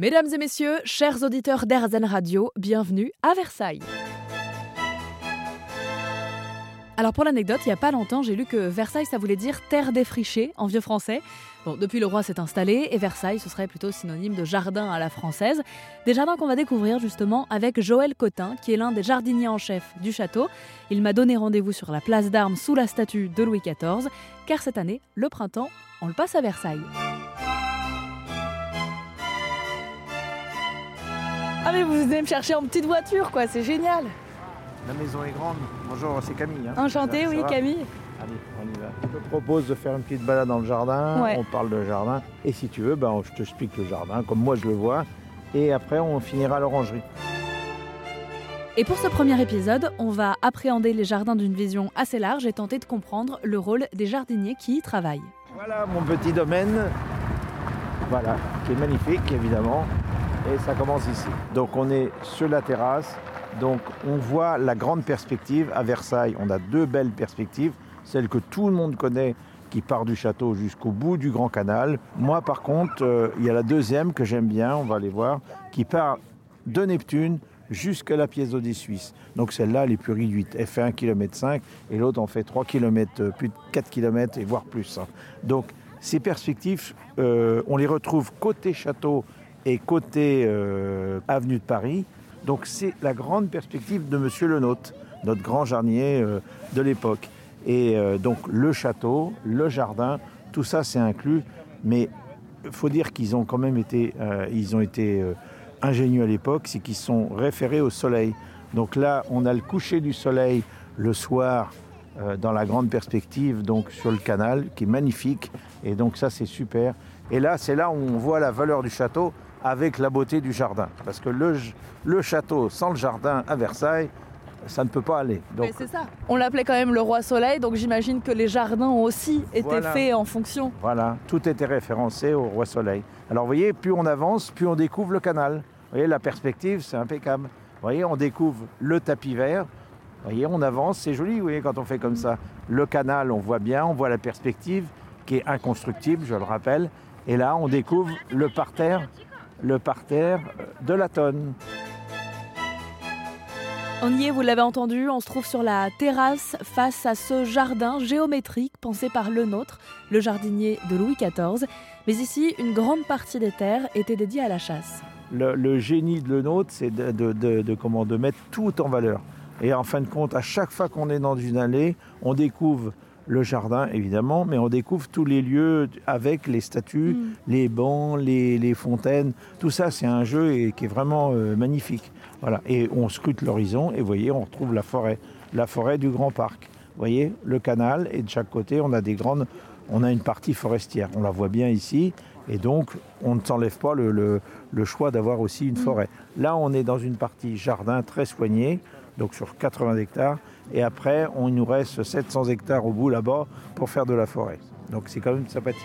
Mesdames et messieurs, chers auditeurs d'Airzen Radio, bienvenue à Versailles. Alors pour l'anecdote, il n'y a pas longtemps, j'ai lu que Versailles, ça voulait dire terre défrichée en vieux français. Bon, depuis le roi s'est installé et Versailles, ce serait plutôt synonyme de jardin à la française. Des jardins qu'on va découvrir justement avec Joël Cotin, qui est l'un des jardiniers en chef du château. Il m'a donné rendez-vous sur la place d'armes sous la statue de Louis XIV, car cette année, le printemps, on le passe à Versailles. Ah mais vous venez me chercher en petite voiture quoi, c'est génial La maison est grande. Bonjour, c'est Camille. hein. Enchantée, oui Camille. Allez, on y va. Je te propose de faire une petite balade dans le jardin. Ouais. On parle de jardin. Et si tu veux, ben, je t'explique le jardin, comme moi je le vois. Et après, on finira à l'orangerie. Et pour ce premier épisode, on va appréhender les jardins d'une vision assez large et tenter de comprendre le rôle des jardiniers qui y travaillent. Voilà mon petit domaine. Voilà, qui est magnifique, évidemment. Et ça commence ici. Donc, on est sur la terrasse. Donc, on voit la grande perspective à Versailles. On a deux belles perspectives. Celle que tout le monde connaît, qui part du château jusqu'au bout du Grand Canal. Moi, par contre, euh, il y a la deuxième que j'aime bien, on va aller voir, qui part de Neptune jusqu'à la pièce d'eau des. Donc celle-là, elle est plus réduite. Elle fait 1,5 km et l'autre en fait 3 km, plus de 4 km et voire plus. hein. Donc ces perspectives, euh, on les retrouve côté château et côté euh, avenue de Paris. Donc c'est la grande perspective de Monsieur Le Nôtre, notre grand jardinier euh, de l'époque. Et euh, donc le château, le jardin, tout ça c'est inclus. Mais faut dire qu'ils ont quand même été, ils ont été ingénieux à l'époque, c'est qu'ils sont référés au soleil. Donc là, on a le coucher du soleil le soir dans la grande perspective, donc sur le canal, qui est magnifique. Et donc ça, c'est super. Et là, c'est là où on voit la valeur du château avec la beauté du jardin. Parce que le, le château sans le jardin à Versailles, ça ne peut pas aller. Donc, c'est ça. On l'appelait quand même le roi soleil, donc j'imagine que les jardins ont aussi été Voilà. faits en fonction. Voilà, tout était référencé au Roi Soleil. Alors vous voyez, plus on avance, plus on découvre le canal. Vous voyez, la perspective, c'est impeccable. Vous voyez, on découvre le tapis vert. Vous voyez, on avance, c'est joli, vous voyez, quand on fait comme ça. Le canal, on voit bien, on voit la perspective, qui est inconstructible, je le rappelle. Et là, on découvre le parterre, le parterre de la tonne. On y est, vous l'avez entendu, on se trouve sur la terrasse face à ce jardin géométrique pensé par le nôtre, le jardinier de Louis XIV. Mais ici, une grande partie des terres était dédiée à la chasse. le, le génie de le nôtre, c'est de, de- de- de comment, de mettre tout en valeur. Et en fin de compte, à chaque fois qu'on est dans une allée, on découvre le jardin, évidemment, mais on découvre tous les lieux avec les statues, Mm. les bancs, les, les fontaines. Tout ça, c'est un jeu et, qui est vraiment euh, magnifique. Voilà. Et on scrute l'horizon et vous voyez, on retrouve la forêt, la forêt du Grand Parc. Vous voyez, le canal et de chaque côté, on a des grandes, on a une partie forestière. On la voit bien ici. Et donc, on ne s'enlève pas le, le- le choix d'avoir aussi une forêt. Là, on est dans une partie jardin très soignée, donc sur 80 hectares. Et après, il nous reste 700 hectares au bout là-bas pour faire de la forêt. Donc, c'est quand même sympathique.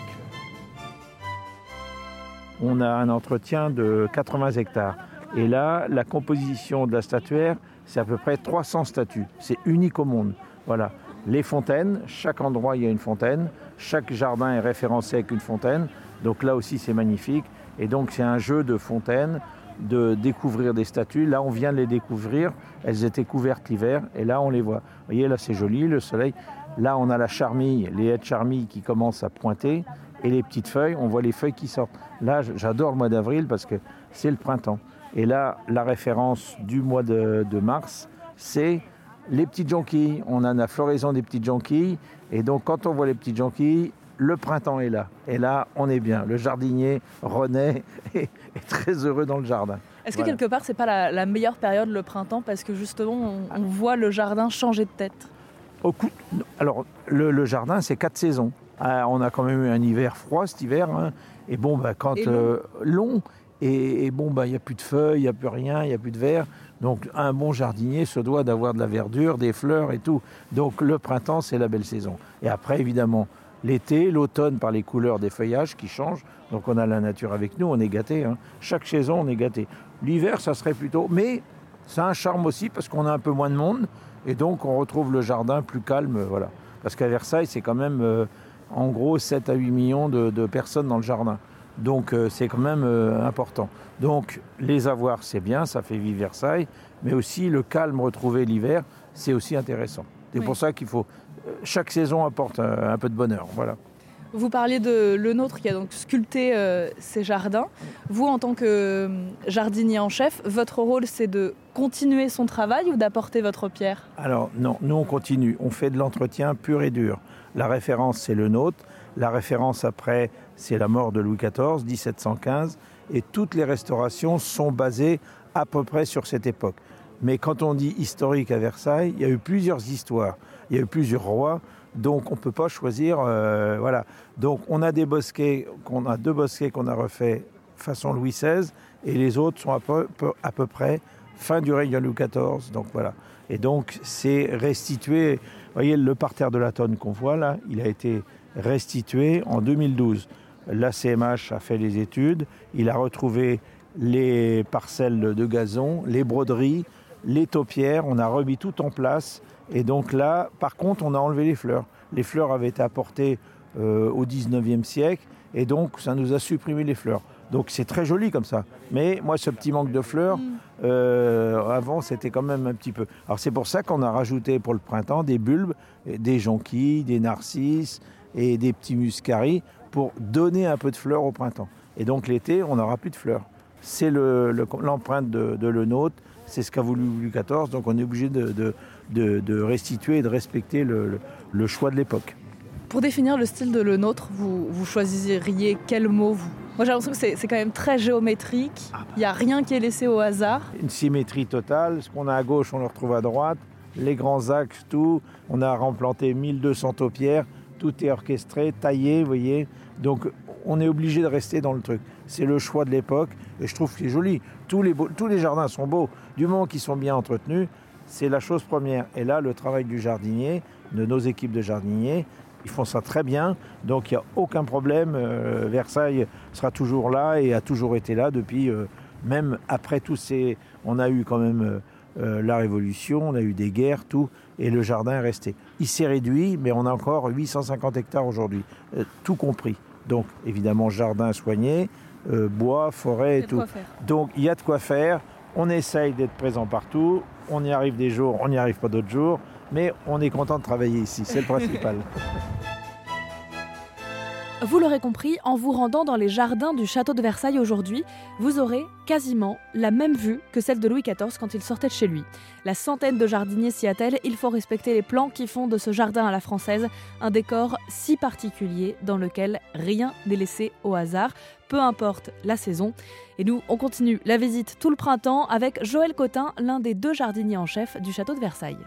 On a un entretien de 80 hectares. Et là, la composition de la statuaire, c'est à peu près 300 statues. C'est unique au monde. Voilà. Les fontaines, chaque endroit, il y a une fontaine. Chaque jardin est référencé avec une fontaine. Donc là aussi, c'est magnifique. Et donc, c'est un jeu de fontaines, de découvrir des statues. Là, on vient de les découvrir. Elles étaient couvertes l'hiver. Et là, on les voit. Vous voyez, là, c'est joli, le soleil. Là, on a la charmille, les haies de charmille qui commencent à pointer. Et les petites feuilles, on voit les feuilles qui sortent. Là, j'adore le mois d'avril parce que c'est le printemps. Et là, la référence du mois de, de mars, c'est les petites jonquilles. On a la floraison des petites jonquilles. Et donc, quand on voit les petites jonquilles, le printemps est là. Et là, on est bien. Le jardinier renaît et est très heureux dans le jardin. Est-ce que Voilà. quelque part, c'est pas la, la meilleure période, le printemps, parce que justement, on, on voit le jardin changer de tête? Au coup- alors, le, le jardin, c'est quatre saisons. Ah, on a quand même eu un hiver froid cet hiver. hein. Et bon, bah, quand Et long. euh, long, et, et bon, bah, il n'y a plus de feuilles, il n'y a plus rien, il n'y a plus de verre. Donc, un bon jardinier se doit d'avoir de la verdure, des fleurs et tout. Donc, le printemps, c'est la belle saison. Et après, évidemment, l'été, l'automne, par les couleurs des feuillages qui changent. Donc, on a la nature avec nous, on est gâté. hein. Chaque saison, on est gâté. L'hiver, ça serait plutôt. Mais ça a un charme aussi parce qu'on a un peu moins de monde. Et donc, on retrouve le jardin plus calme. Voilà. Parce qu'à Versailles, c'est quand même, euh, en gros, 7 à 8 millions de, de personnes dans le jardin. Donc euh, c'est quand même euh, important. Donc les avoir, c'est bien, ça fait vivre Versailles, mais aussi le calme retrouvé l'hiver, c'est aussi intéressant. C'est Oui. pour ça qu'il faut... Chaque saison apporte un, un peu de bonheur. Voilà. Vous parliez de Le Nôtre qui a donc sculpté euh, ces jardins. Vous, en tant que euh, jardinier en chef, votre rôle c'est de continuer son travail ou d'apporter votre pierre? Alors non, nous on continue, on fait de l'entretien pur et dur. La référence c'est le nôtre, la référence après c'est la mort de Louis XIV, 1715, et toutes les restaurations sont basées à peu près sur cette époque. Mais quand on dit historique à Versailles, il y a eu plusieurs histoires, il y a eu plusieurs rois, donc on ne peut pas choisir, euh, voilà. Donc on a des bosquets, qu'on a deux bosquets qu'on a refaits façon Louis XVI, et les autres sont à peu, peu- à peu près fin du règne de Louis XIV, donc voilà. Et donc, c'est restitué. Vous voyez, le parterre de la tonne qu'on voit là, il a été restitué en 2012. La CMH a fait les études, il a retrouvé les parcelles de gazon, les broderies, les taupières, on a remis tout en place. Et donc là, par contre, on a enlevé les fleurs. Les fleurs avaient été apportées euh, au 19e siècle, et donc ça nous a supprimé les fleurs. Donc c'est très joli comme ça. Mais moi, ce petit manque de fleurs, euh, avant, c'était quand même un petit peu. Alors c'est pour ça qu'on a rajouté pour le printemps des bulbes, des jonquilles, des narcisses et des petits muscaris pour donner un peu de fleurs au printemps. Et donc l'été, on n'aura plus de fleurs. C'est le- le- l'empreinte de, de le nôtre, c'est ce qu'a voulu Louis XIV, donc on est obligé de, de- de- de restituer et de respecter le, le- le choix de l'époque. Pour définir le style de Le Nôtre, vous, vous choisiriez quel mot vous? Moi j'ai l'impression que c'est c'est quand même très géométrique. Il n'y a rien qui est laissé au hasard. Une symétrie totale, ce qu'on a à gauche, on le retrouve à droite, les grands axes, tout. On a remplanté 1200 taupières, tout est orchestré, taillé, vous voyez. Donc on est obligé de rester dans le truc. C'est le choix de l'époque et je trouve que c'est joli. Tous les, jardins sont beaux, du moment qu'ils sont bien entretenus, c'est la chose première. Et là, le travail du jardinier, de nos équipes de jardiniers, ils font ça très bien, donc il n'y a aucun problème. Euh, Versailles sera toujours là et a toujours été là depuis, euh, même après tous ces... On a eu quand même euh, euh, la Révolution, on a eu des guerres, tout, et le jardin est resté. Il s'est réduit, mais on a encore 850 hectares aujourd'hui, euh, tout compris. Donc évidemment, jardin soigné, euh, bois, forêt et tout. Donc il y a de quoi faire. On essaye d'être présent partout. On y arrive des jours, on n'y arrive pas d'autres jours. Mais on est content de travailler ici, c'est le principal. Vous l'aurez compris, en vous rendant dans les jardins du château de Versailles aujourd'hui, vous aurez quasiment la même vue que celle de Louis XIV quand il sortait de chez lui. La centaine de jardiniers s'y attellent, il faut respecter les plans qui font de ce jardin à la française un décor si particulier dans lequel rien n'est laissé au hasard, peu importe la saison. Et nous, on continue la visite tout le printemps avec Joël Cotin, l'un des deux jardiniers en chef du château de Versailles.